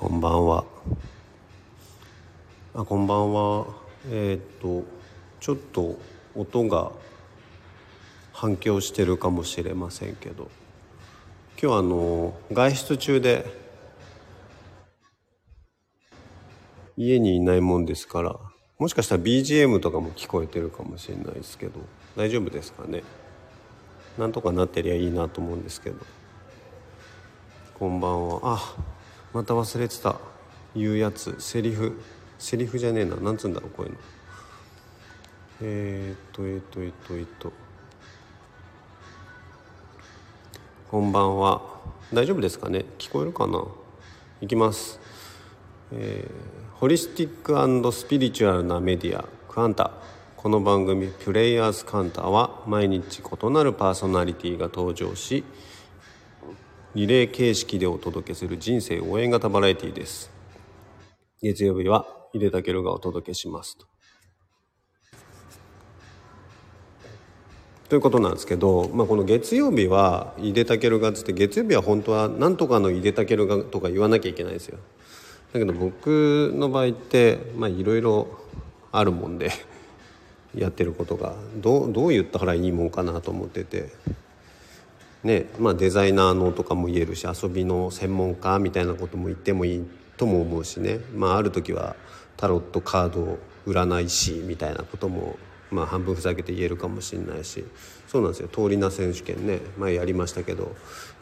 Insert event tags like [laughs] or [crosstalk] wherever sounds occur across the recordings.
こんばんは。あこんばんは。えー、っとちょっと音が反響してるかもしれませんけど。今日あの外出中で家にいないもんですからもしかしたら BGM とかも聞こえてるかもしれないですけど大丈夫ですかね？なんとかなってりゃいいなと思うんですけど。こんばんは。あまた忘れてた。言うやつ。セリフ。セリフじゃねえな。なんつうんだろうこういうの。えー、っとえー、っとえー、っとえー、っと。こんばんは。大丈夫ですかね？聞こえるかな？いきます。えー、ホリスティックスピリチュアルなメディアクアンタ。この番組「プレイヤーズカンタ」は毎日異なるパーソナリティが登場しリレー形式でお届けする人生応援型バラエティです。月曜日は井出武がお届けしますと。ということなんですけど、まあ、この月曜日は井出武がつって月曜日は本当は何とかの井出武がとか言わなきゃいけないですよ。だけど僕の場合っていろいろあるもんでやってることがどうどう言ったらいいもんかなと思ってて。ねまあデザイナーのとかも言えるし遊びの専門家みたいなことも言ってもいいとも思うしね。まあある時はタロットカード占い師みたいなこともまあ半分ふざけて言えるかもしれないし。そうなんですよ。通り名選手権ね前やりましたけど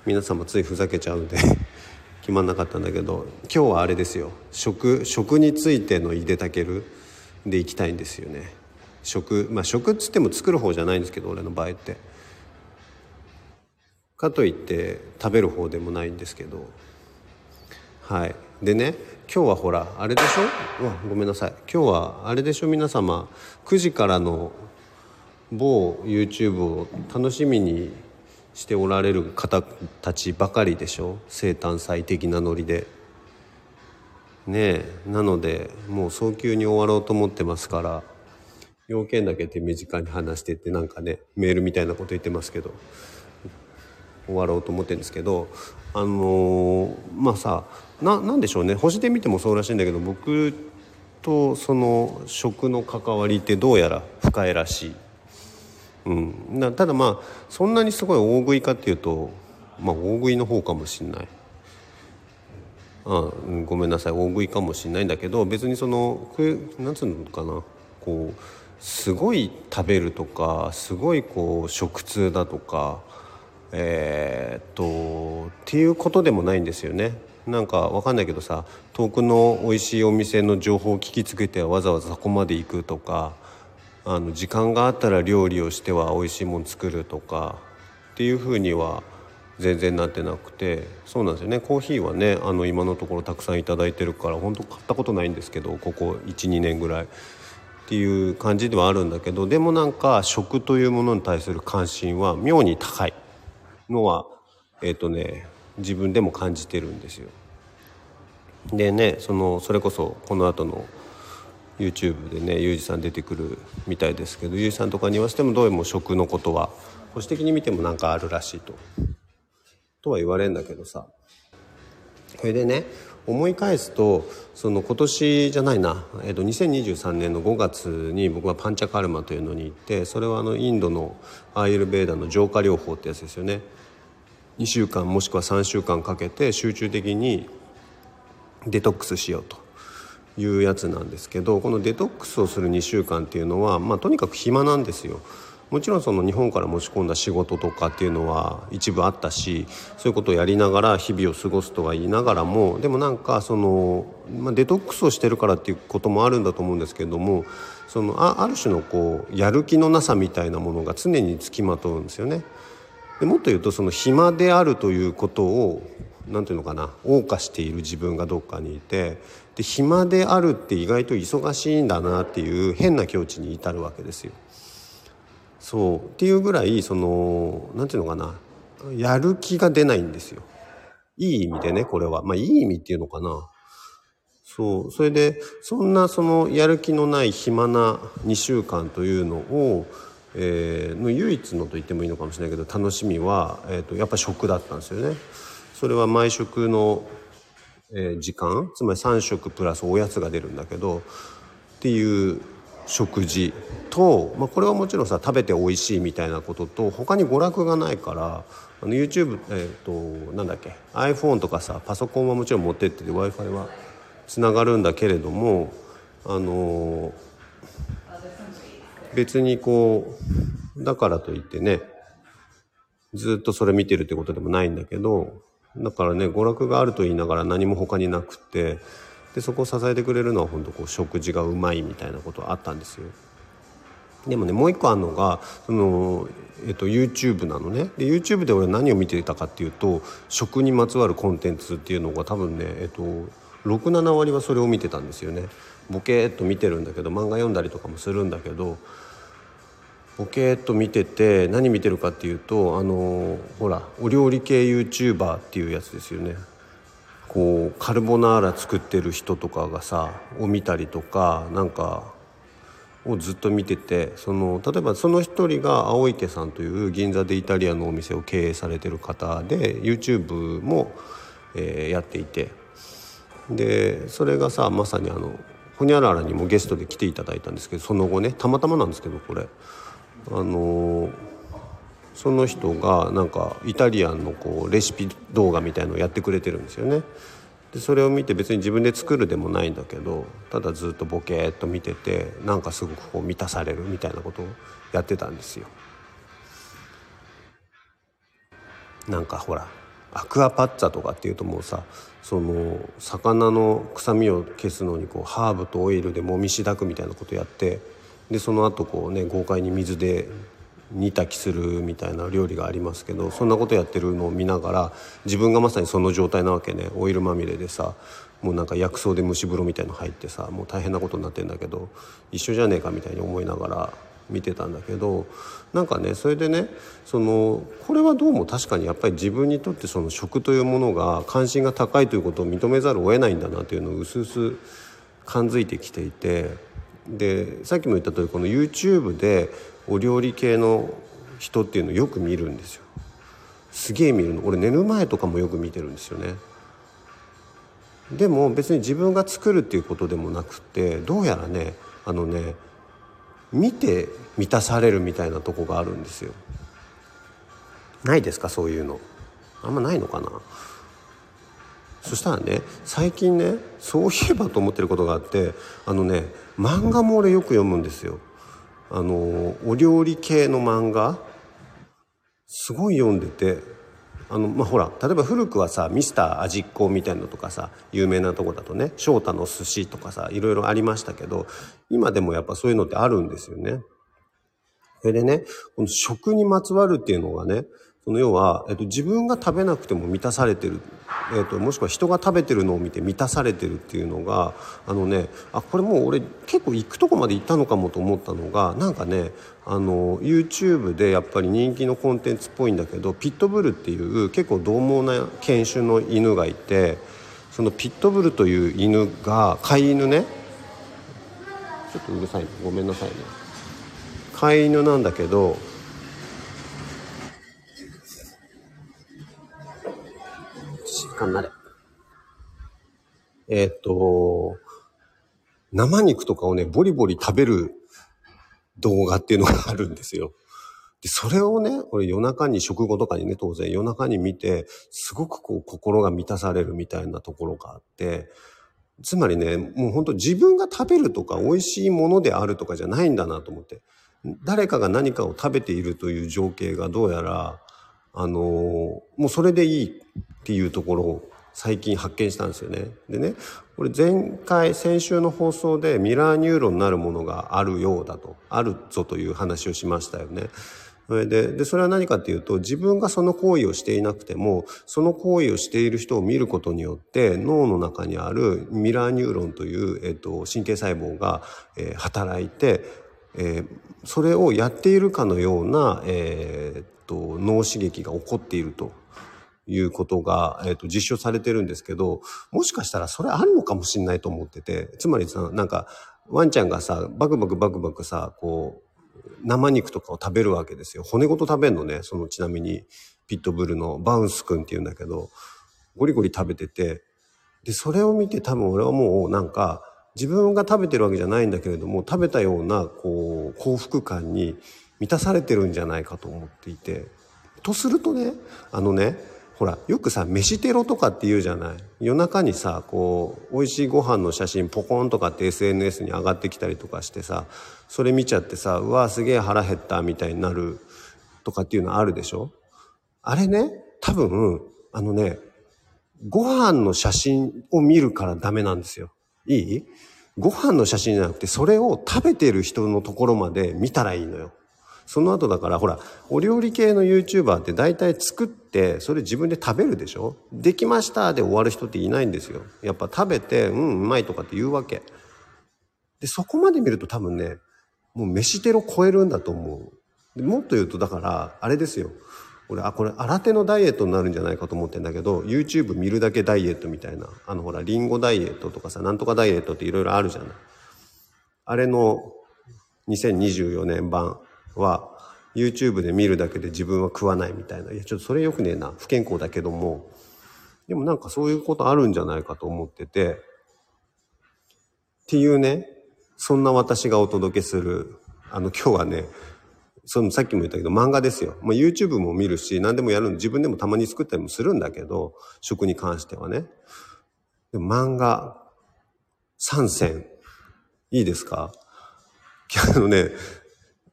皆さんもついふざけちゃうんで [laughs] 決まんなかったんだけど今日はあれですよ。食食についてのいでたけるでいきたいんですよね。食まあ食っつっても作る方じゃないんですけど俺の場合って。かといって食べる方でもないんですけど。はい。でね今日はほらあれでしょ？うわごめんなさい。今日はあれでしょ？皆様9時からの某 YouTube を楽しみにしておられる方たちばかりでしょ？生誕祭的なノリで。ねえなのでもう早急に終わろうと思ってますから要件だけ手短に話してってなんかねメールみたいなこと言ってますけど。終わろうと思ってるんですけどあのー、まあさななんでしょうね。星で見てもそうらしいんだけど僕とその食の関わりってどうやら深いらしい。うん、ただまあそんなにすごい大食いかっていうとまあ大食いの方かもしんない。あ、ごめんなさい。大食いかもしんないんだけど別にそのなんつうのかな。こうすごい食べるとかすごいこう食通だとかえー、っとっていうことでもないんですよね。なんかわかんないけどさ遠くの美味しいお店の情報を聞きつけてわざわざそこまで行くとかあの時間があったら料理をしては美味しいもん作るとかっていうふうには全然なってなくてそうなんですよね。コーヒーはねあの今のところたくさん頂いてるから本当買ったことないんですけどここ12年ぐらい。っていう感じではあるんだけどでもなんか食というものに対する関心は妙に高い。のはえっ、ー、とね自分でも感じてるんですよ。でねそのそれこそこの後の YouTube でねユージさん出てくるみたいですけどユージさんとかに言わせてもどうも食のことは保守的に見てもなんかあるらしいと。とは言われんだけどさそれでね思い返すとその今年じゃないな、えー、と2023年の5月に僕はパンチャカルマというのに行ってそれはあのインドのアーユルベーダの浄化療法ってやつですよね。2週間もしくは3週間かけて集中的にデトックスしようと。いうやつなんですけどこのデトックスをする2週間っていうのは、まあ、とにかく暇なんですよ。もちろんその日本から持ち込んだ仕事とかっていうのは一部あったしそういうことをやりながら日々を過ごすとは言いながらもでもなんかその、まあ、デトックスをしてるからっていうこともあるんだと思うんですけれどもそのあある種のこうやる気のなさみたいなものが常につきまとうんですよね。でもっと言うとその暇であるということを何て言うのかな謳歌している自分がどっかにいてで暇であるって意外と忙しいんだなっていう変な境地に至るわけですよ。そうっていうぐらいその何て言うのかなやる気が出ないんですよ。いい意味でねこれはまあいい意味っていうのかな。そうそれでそんなそのやる気のない暇な2週間というのを、えー、の唯一のと言ってもいいのかもしれないけど楽しみは、えーと、やっぱ食だったんですよね。それは毎食のえー時間つまり3食プラスおやつが出るんだけどっていう食事と、まあ、これはもちろんさ食べて美味しいみたいなことと他に娯楽がないからあの YouTube、えー、となんだっけ iPhone とかさパソコンはもちろん持ってってて w i f i はつながるんだけれどもあの別にこうだからといってねずっとそれ見てるってことでもないんだけどだからね娯楽があると言いながら何も他になくってでそこを支えてくれるのは本当こう食事がうまいみたいなことあったんですよ。でもねもう一個あるのがその、えっと、YouTube なのね。で YouTube で俺何を見てたかっていうと食にまつわるコンテンツっていうのが多分ねえっと67割はそれを見てたんですよね。ボケーっと見てるんだけど漫画読んだりとかもするんだけどボケーっと見てて何見てるかっていうとあのほらお料理系 YouTuber っていうやつですよね。こうカルボナーラ作ってる人とかがさを見たりとかなんかをずっと見ててその例えばその一人が青池さんという銀座でイタリアのお店を経営されてる方で YouTube も、えーやっていて。でそれがさまさにあのホニャララにもゲストで来ていただいたんですけどその後ねたまたまなんですけどこれ。あのーその人がなんかイタリアンのこうレシピ動画みたいのをやってくれてるんですよね。でそれを見て別に自分で作るでもないんだけどただずっとボケーっと見ててなんかすごくこう満たされるみたいなことをやってたんですよ。なんかほらアクアパッツァとかっていうともうさその魚の臭みを消すのにこうハーブとオイルでもみしだくみたいなことやってでその後こうね豪快に水で煮炊きするみたいな料理がありますけどそんなことやってるのを見ながら自分がまさにその状態なわけね。オイルまみれでさもうなんか薬草で蒸し風呂みたいの入ってさもう大変なことになってんだけど一緒じゃねえかみたいに思いながら見てたんだけどなんかねそれでねそのこれはどうも確かにやっぱり自分にとってその食というものが関心が高いということを認めざるを得ないんだなというのをうすうす感づいてきていてでさっきも言った通りこの YouTube でお料理系の人っていうのをよく見るんですよ。すげえ見るの俺寝る前とかもよく見てるんですよね。でも別に自分が作るっていうことでもなくてどうやらねあのね見て満たされるみたいなとこがあるんですよ。ないですか？そういうの。あんまないのかな？そしたらね最近ねそういえばと思ってることがあってあのね漫画も俺よく読むんですよ。あのお料理系の漫画すごい読んでてあのまあほら例えば古くはさミスター味っ子みたいなのとかさ有名なとこだとね翔太の寿司とかさいろいろありましたけど今でもやっぱそういうのってあるんですよね。それでねこの食にまつわるっていうのがねその要は、えっと、自分が食べなくても満たされてる、えっと、もしくは人が食べてるのを見て満たされてるっていうのがあのねあこれもう俺結構行くとこまで行ったのかもと思ったのがなんかねあの YouTube でやっぱり人気のコンテンツっぽいんだけどピットブルっていう結構獰猛な犬種の犬がいてそのピットブルという犬が飼い犬ね。ちょっとうるさいごめんなさいね。飼い犬なんだけど静かになれ。えーっと、生肉とかをね、ボリボリ食べる動画っていうのがあるんですよ。で、それをね、これ夜中に食後とかにね、当然夜中に見て、すごくこう心が満たされるみたいなところがあって、つまりね、もう本当自分が食べるとか美味しいものであるとかじゃないんだなと思って。誰かが何かを食べているという情景がどうやら、あのーもうそれでいいっていうところを最近発見したんですよね。でね、これ前回、先週の放送でミラーニューロンなるものがあるようだと、あるぞという話をしましたよね。それで、で、それは何かっていうと、自分がその行為をしていなくても、その行為をしている人を見ることによって、脳の中にあるミラーニューロンという、えっと、神経細胞が、えー働いて、えーそれをやっているかのような、えーっと、脳刺激が起こっているということが、えーっと、実証されてるんですけど、もしかしたらそれあるのかもしれないと思ってて、つまりさ、なんか、ワンちゃんがさ、バクバクバクバクさ、こう、生肉とかを食べるわけですよ。骨ごと食べるのね。そのちなみにピットブルのバウンス君っていうんだけど、ゴリゴリ食べてて、で、それを見て多分俺はもうなんか、自分が食べてるわけじゃないんだけれども、食べたような、こう、幸福感に満たされてるんじゃないかと思っていて。とするとね、あのね、ほら、よくさ、飯テロとかって言うじゃない夜中にさ、こう、美味しいご飯の写真ポコンとかって SNS に上がってきたりとかしてさ、それ見ちゃってさ、うわ、すげえ腹減ったみたいになるとかっていうのあるでしょあれね、多分、あのね、ご飯の写真を見るからダメなんですよ。いい？ご飯の写真じゃなくて、それを食べてる人のところまで見たらいいのよ。その後だから、ほら、お料理系の YouTuber って大体作って、それ自分で食べるでしょ？できましたで終わる人っていないんですよ。やっぱ食べて、うん、うまいとかって言うわけ。で、そこまで見ると多分ね、もう飯テロ超えるんだと思う。でもっと言うと、だから、あれですよ。俺、あ、これ、新手のダイエットになるんじゃないかと思ってんだけど、YouTube 見るだけダイエットみたいな。あの、ほら、リンゴダイエットとかさ、なんとかダイエットっていろいろあるじゃない。あれの2024年版は YouTube で見るだけで自分は食わないみたいな。いや、ちょっとそれよくねえな。不健康だけども。でもなんかそういうことあるんじゃないかと思ってて。っていうね、そんな私がお届けする、あの今日はね、そのさっきも言ったけど漫画ですよ。まあ、YouTube も見るし、何でもやるの、自分でもたまに作ったりもするんだけど、食に関してはね。でも漫画3選、いいですか？あのね、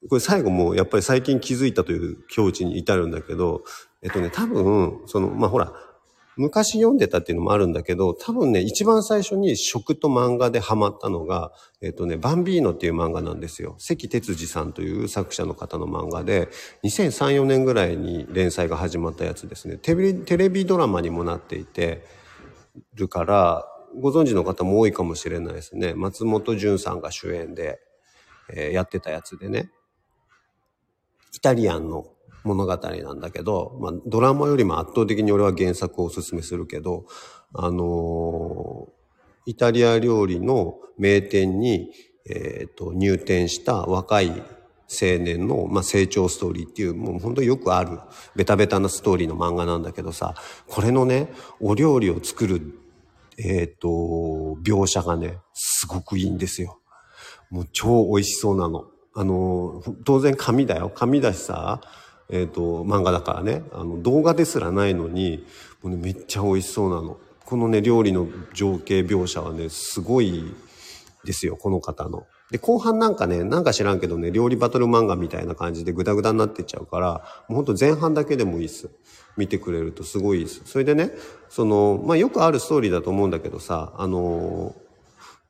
これ最後もやっぱり最近気づいたという境地に至るんだけど、えっとね、多分、その、まあ、ほら、昔読んでたっていうのもあるんだけど、多分ね、一番最初に食と漫画でハマったのが、えっとね、バンビーノっていう漫画なんですよ。関哲司さんという作者の方の漫画で、2003、4年ぐらいに連載が始まったやつですね。テレビ、ドラマにもなっていて、るから、ご存知の方も多いかもしれないですね。松本潤さんが主演で、えー、やってたやつでね。イタリアンの物語なんだけど、まあ、ドラマよりも圧倒的に俺は原作をおすすめするけど、あのー、イタリア料理の名店に、えっ、ー、と、入店した若い青年の、まあ、成長ストーリーっていう、もう本当によくある、ベタベタなストーリーの漫画なんだけどさ、これのね、お料理を作る、えっ、ー、と、描写がね、すごくいいんですよ。もう超美味しそうなの。あの、当然紙だよ。紙だしさ、えっ、ー、と、漫画だからね、あの、動画ですらないのに、もうね、めっちゃ美味しそうなの。このね、料理の情景描写はね、すごいですよ、この方の。で、後半なんかね、なんか知らんけどね、料理バトル漫画みたいな感じでグダグダになってっちゃうから、もうほんと前半だけでもいいっす。見てくれるとすごいいいっす。それでね、その、まあ、よくあるストーリーだと思うんだけどさ、あの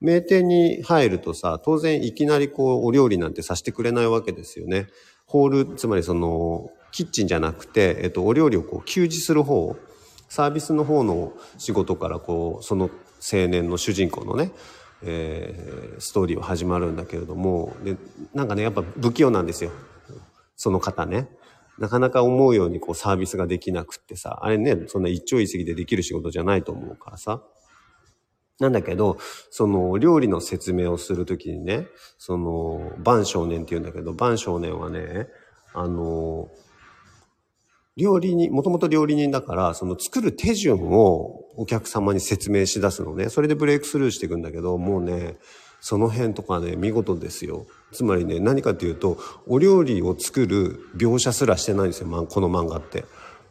名店に入るとさ、当然いきなりこう、お料理なんてさせてくれないわけですよね。ホール、つまりその、キッチンじゃなくて、えっと、お料理をこう、給仕する方、サービスの方の仕事からこう、その青年の主人公のね、えー、ストーリーは始まるんだけれども、で、なんかね、やっぱ不器用なんですよ。その方ね。なかなか思うようにこうサービスができなくってさ、あれね、そんな一朝一夕でできる仕事じゃないと思うからさ。なんだけど、その料理の説明をするときにね、その、晩少年って言うんだけど、晩少年はね、あの、料理人、もともと料理人だから、その作る手順をお客様に説明し出すのね。それでブレイクスルーしていくんだけど、もうね、その辺とかね、見事ですよ。つまりね、何かっていうと、お料理を作る描写すらしてないんですよ、この漫画って。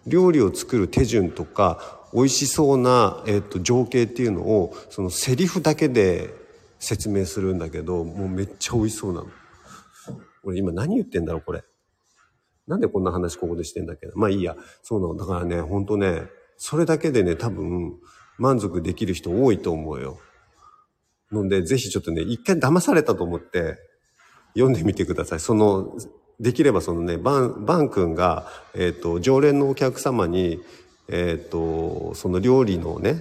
料理を作る手順とか、美味しそうな、えっと、情景っていうのを、そのセリフだけで説明するんだけど、もうめっちゃ美味しそうなの。俺今何言ってんだろう、これ。なんでこんな話ここでしてんだっけど。まあいいや。そうなの。だからね、ほんとね、それだけでね、多分、満足できる人多いと思うよ。ので、ぜひちょっとね、一回騙されたと思って、読んでみてください。その、できればそのね、バン、バン君が、えっ、ー、と、常連のお客様に、えっ、ー、と、その料理のね、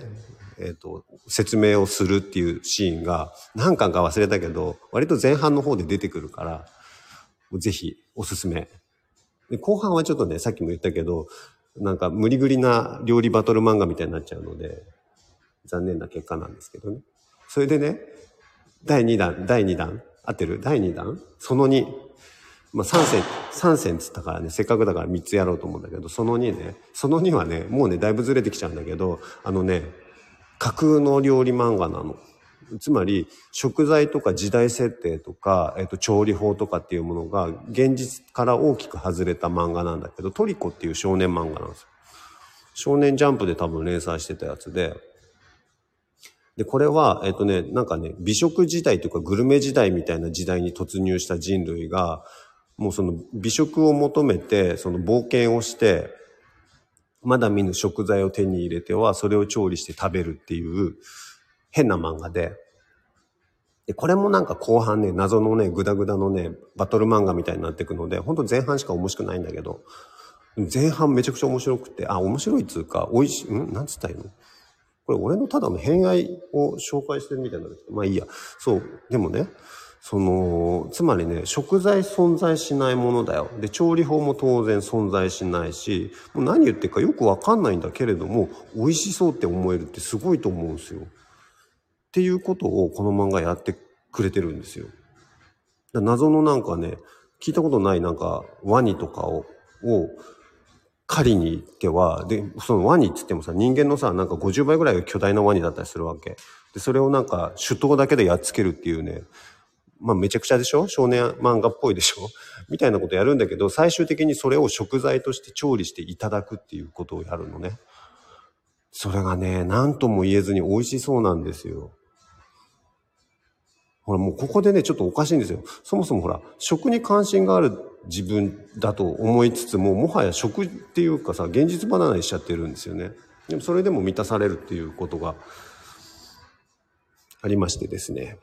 えっ、ー、と、説明をするっていうシーンが、何巻か忘れたけど、割と前半の方で出てくるから、ぜひおすすめ。で後半はちょっとね、さっきも言ったけど、なんか無理ぐりな料理バトル漫画みたいになっちゃうので、残念な結果なんですけどね。それでね、第2弾、第2弾、合ってる？第2弾？その2、まあ、3戦、3戦つったからね、せっかくだから3つやろうと思うんだけど、その2ね、その2はね、もうね、だいぶずれてきちゃうんだけど、あのね、架空の料理漫画なの。つまり食材とか時代設定とか、えっと、調理法とかっていうものが現実から大きく外れた漫画なんだけどトリコっていう少年漫画なんですよ。少年ジャンプで多分連載してたやつででこれはえっとねなんかね美食時代というかグルメ時代みたいな時代に突入した人類がもうその美食を求めてその冒険をしてまだ見ぬ食材を手に入れてはそれを調理して食べるっていう変な漫画で、で、これもなんか後半ね、謎のね、グダグダのね、バトル漫画みたいになっていくので、ほんと前半しか面白くないんだけど、前半めちゃくちゃ面白くて、あ、面白いっつうか、美味しい、ん？なんつったらいいの？これ俺のただの偏愛を紹介してるみたいな、まあいいや。そう。でもね、その、つまりね、食材存在しないものだよ。で、調理法も当然存在しないし、もう何言ってるかよくわかんないんだけれども、美味しそうって思えるってすごいと思うんですよ。っていうことをこの漫画やってくれてるんですよ。謎のなんかね、聞いたことないなんかワニとかを、を狩りに行っては、で、そのワニって言ってもさ、人間のさ、なんか50倍ぐらい巨大なワニだったりするわけ。で、それをなんか手刀だけでやっつけるっていうね、まあめちゃくちゃでしょ？少年漫画っぽいでしょ？みたいなことやるんだけど、最終的にそれを食材として調理していただくっていうことをやるのね。それがね、何とも言えずに美味しそうなんですよ。ほら、もうここでね、ちょっとおかしいんですよ。そもそもほら、食に関心がある自分だと思いつつも、もはや食っていうかさ、現実離れしちゃってるんですよね。でもそれでも満たされるっていうことがありましてですね。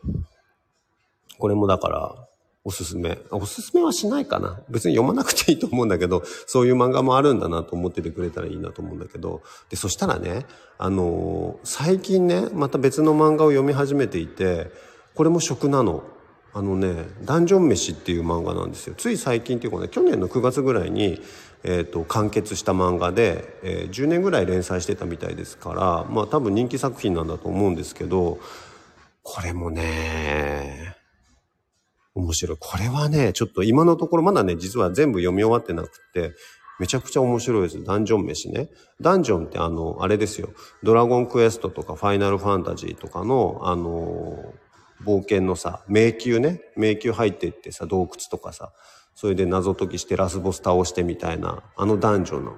これもだから、おすすめ。おすすめはしないかな。別に読まなくていいと思うんだけど、そういう漫画もあるんだなと思っててくれたらいいなと思うんだけど。で、そしたらね、あのー、最近ね、また別の漫画を読み始めていて、これも食なの。あのね、ダンジョン飯っていう漫画なんですよ。つい最近っていうかね、去年の9月ぐらいに、えっ、ー、と、完結した漫画で、えー、10年ぐらい連載してたみたいですから、まあ多分人気作品なんだと思うんですけど、これもね、面白い。これはね、ちょっと今のところまだね、実は全部読み終わってなくて、めちゃくちゃ面白いです。ダンジョン飯ね。ダンジョンってあの、あれですよ。ドラゴンクエストとかファイナルファンタジーとかの、あの冒険のさ、迷宮ね、迷宮入っていってさ、洞窟とかさ、それで謎解きしてラスボス倒してみたいな、あのダンジョンなの。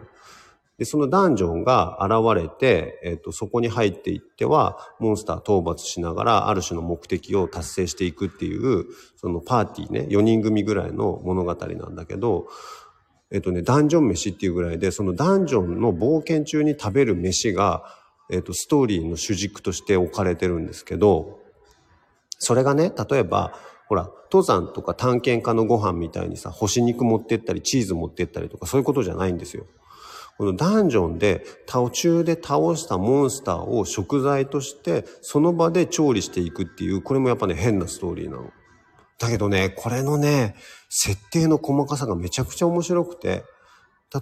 で、そのダンジョンが現れて、えっ、と、そこに入っていっては、モンスター討伐しながら、ある種の目的を達成していくっていう、そのパーティーね、4人組ぐらいの物語なんだけど、えっ、とね、ダンジョン飯っていうぐらいで、そのダンジョンの冒険中に食べる飯が、えっ、と、ストーリーの主軸として置かれてるんですけど、それがね、例えば、ほら、登山とか探検家のご飯みたいにさ、干し肉持ってったり、チーズ持ってったりとか、そういうことじゃないんですよ。このダンジョンで途中で倒したモンスターを食材としてその場で調理していくっていう、これもやっぱね変なストーリーなの。だけどね、これのね、設定の細かさがめちゃくちゃ面白くて、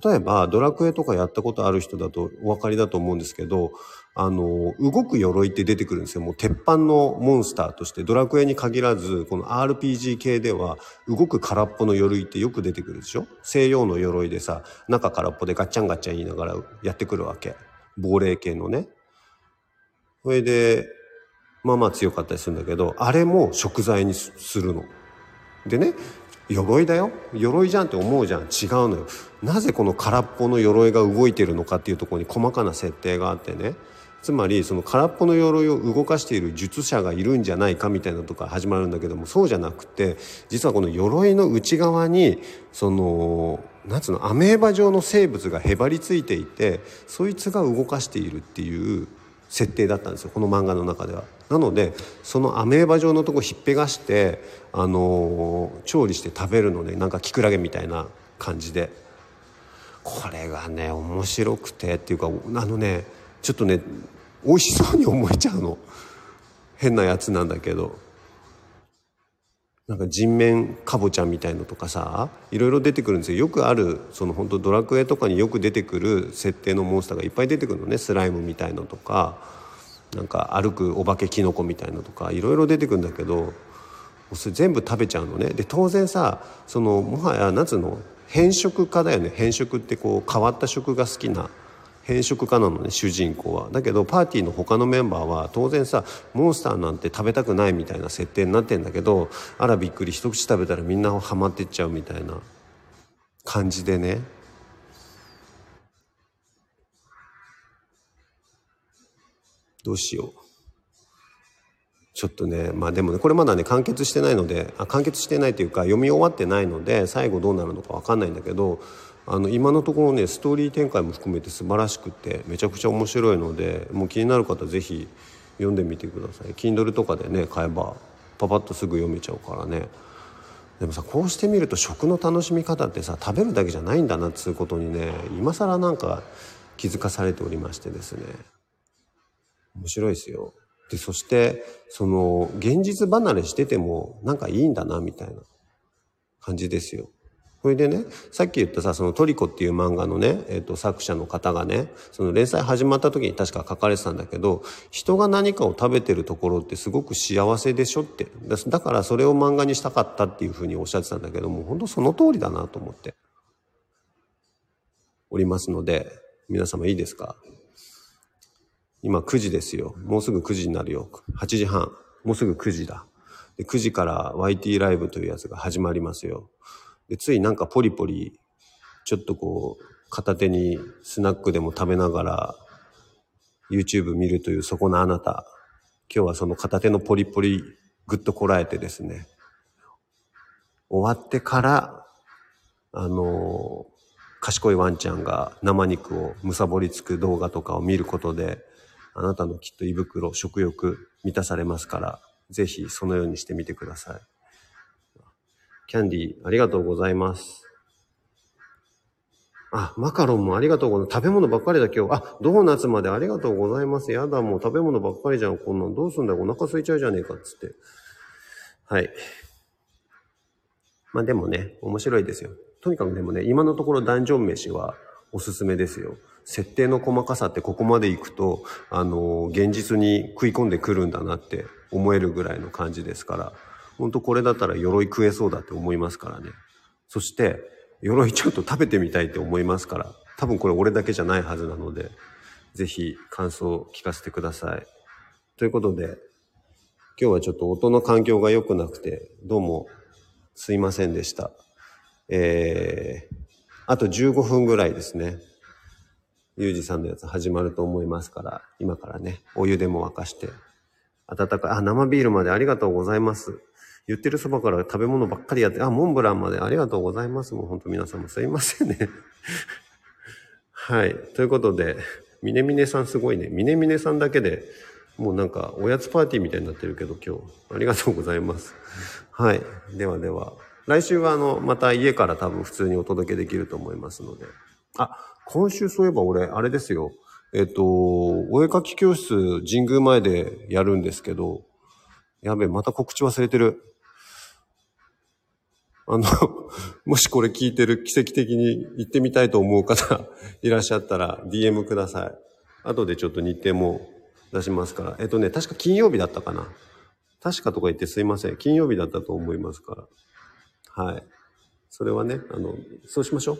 例えばドラクエとかやったことある人だとお分かりだと思うんですけど、あの、動く鎧って出てくるんですよ。もう鉄板のモンスターとして、ドラクエに限らず、この RPG 系では、動く空っぽの鎧ってよく出てくるでしょ？西洋の鎧でさ、中空っぽでガッチャンガッチャン言いながらやってくるわけ。亡霊系のね。それで、まあまあ強かったりするんだけど、あれも食材にするの。でね、鎧だよ鎧じゃんって思うじゃん違うのよなぜこの空っぽの鎧が動いてるのかっていうところに細かな設定があってねつまりその空っぽの鎧を動かしている術者がいるんじゃないかみたいなとか始まるんだけどもそうじゃなくて実はこの鎧の内側にそのなんつうのアメーバ状の生物がへばりついていてそいつが動かしているっていう設定だったんですよこの漫画の中では。なのでそのアメーバ状のとこひっぺがしてあの調理して食べるのねなんかキクラゲみたいな感じでこれがね面白くてっていうかあのねちょっとね美味しそうに思えちゃうの。変なやつなんだけど。なんか人面かぼちゃみたいのとかさいろいろ出てくるんですよ。よくあるその本当ドラクエとかによく出てくる設定のモンスターがいっぱい出てくるのね。スライムみたいのとか。なんか歩くお化けキノコみたいのとかいろいろ出てくるんだけどそれ全部食べちゃうのね。で当然さそのもはや夏の？変色家だよね。変色ってこう変わった食が好きな偏食家なのね主人公は。だけどパーティーの他のメンバーは当然さモンスターなんて食べたくないみたいな設定になってんだけどあらびっくり一口食べたらみんなハマってっちゃうみたいな感じでね。どうしよう。ちょっとねまあでもねこれまだね完結してないのであ完結してないというか読み終わってないので最後どうなるのか分かんないんだけどあの今のところねストーリー展開も含めて素晴らしくてめちゃくちゃ面白いのでもう気になる方是非読んでみてください。Kindle とかでね買えばパパッとすぐ読めちゃうからね。でもさこうしてみると食の楽しみ方ってさ食べるだけじゃないんだなっつうことにね今更なんか気づかされておりましてですね。面白いですよ。で、そして、その、現実離れしてても、なんかいいんだな、みたいな感じですよ。それでね、さっき言ったさ、そのトリコっていう漫画のね、えっ、ー、と、作者の方がね、その連載始まった時に確か書かれてたんだけど、人が何かを食べてるところってすごく幸せでしょって。だからそれを漫画にしたかったっていうふうにおっしゃってたんだけども、本当その通りだなと思って。おりますので、皆様いいですか？今9時ですよ。もうすぐ9時になるよ。8時半。もうすぐ9時だ。で9時から YT ライブというやつが始まりますよ。でついなんかポリポリ、ちょっとこう、片手にスナックでも食べながら YouTube 見るというそこのあなた。今日はその片手のポリポリぐっとこらえてですね。終わってから、あの賢いワンちゃんが生肉をむさぼりつく動画とかを見ることで、あなたのきっと胃袋、食欲満たされますから、ぜひそのようにしてみてください。キャンディー、ありがとうございます。あ、マカロンもありがとうございます。食べ物ばっかりだ今日。あ、ドーナツまでありがとうございます。やだ、もう食べ物ばっかりじゃん。こんなんどうすんだよ。お腹空いちゃうじゃねえか。つって。はい。まあでもね、面白いですよ。とにかくでもね、今のところダンジョン飯はおすすめですよ。設定の細かさってここまでいくと、あの、現実に食い込んでくるんだなって思えるぐらいの感じですから、本当これだったら鎧食えそうだって思いますからね。そして、鎧ちょっと食べてみたいって思いますから、多分これ俺だけじゃないはずなので、ぜひ感想を聞かせてください。ということで、今日はちょっと音の環境が良くなくて、どうもすいませんでした。えー、あと15分ぐらいですね。ゆうじさんのやつ始まると思いますから、今からね、お湯でも沸かして、温かい、あ、生ビールまでありがとうございます。言ってるそばから食べ物ばっかりやって、あ、モンブランまでありがとうございます。もう本当皆様すいませんね。[laughs] はい。ということで、みねみねさんすごいね。みねみねさんだけで、もうなんかおやつパーティーみたいになってるけど今日。ありがとうございます。はい。ではでは。来週はあの、また家から多分普通にお届けできると思いますので。あ、今週そういえば俺、あれですよ。えっと、お絵かき教室、神宮前でやるんですけど、やべえ、また告知忘れてる。あの、[laughs] もしこれ聞いてる奇跡的に行ってみたいと思う方 [laughs] いらっしゃったら DM ください。後でちょっと日程も出しますから。えっとね、確か金曜日だったかな。確かとか言ってすいません。金曜日だったと思いますから。はい。それはね、あの、そうしましょう。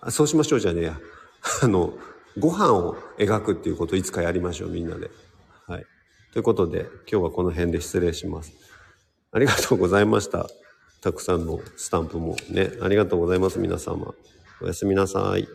あそうしましょうじゃねえや。[laughs] あの、ご飯を描くっていうことをいつかやりましょう、みんなで。はい。ということで、今日はこの辺で失礼します。ありがとうございました。たくさんのスタンプもね、ありがとうございます、皆様。おやすみなさい。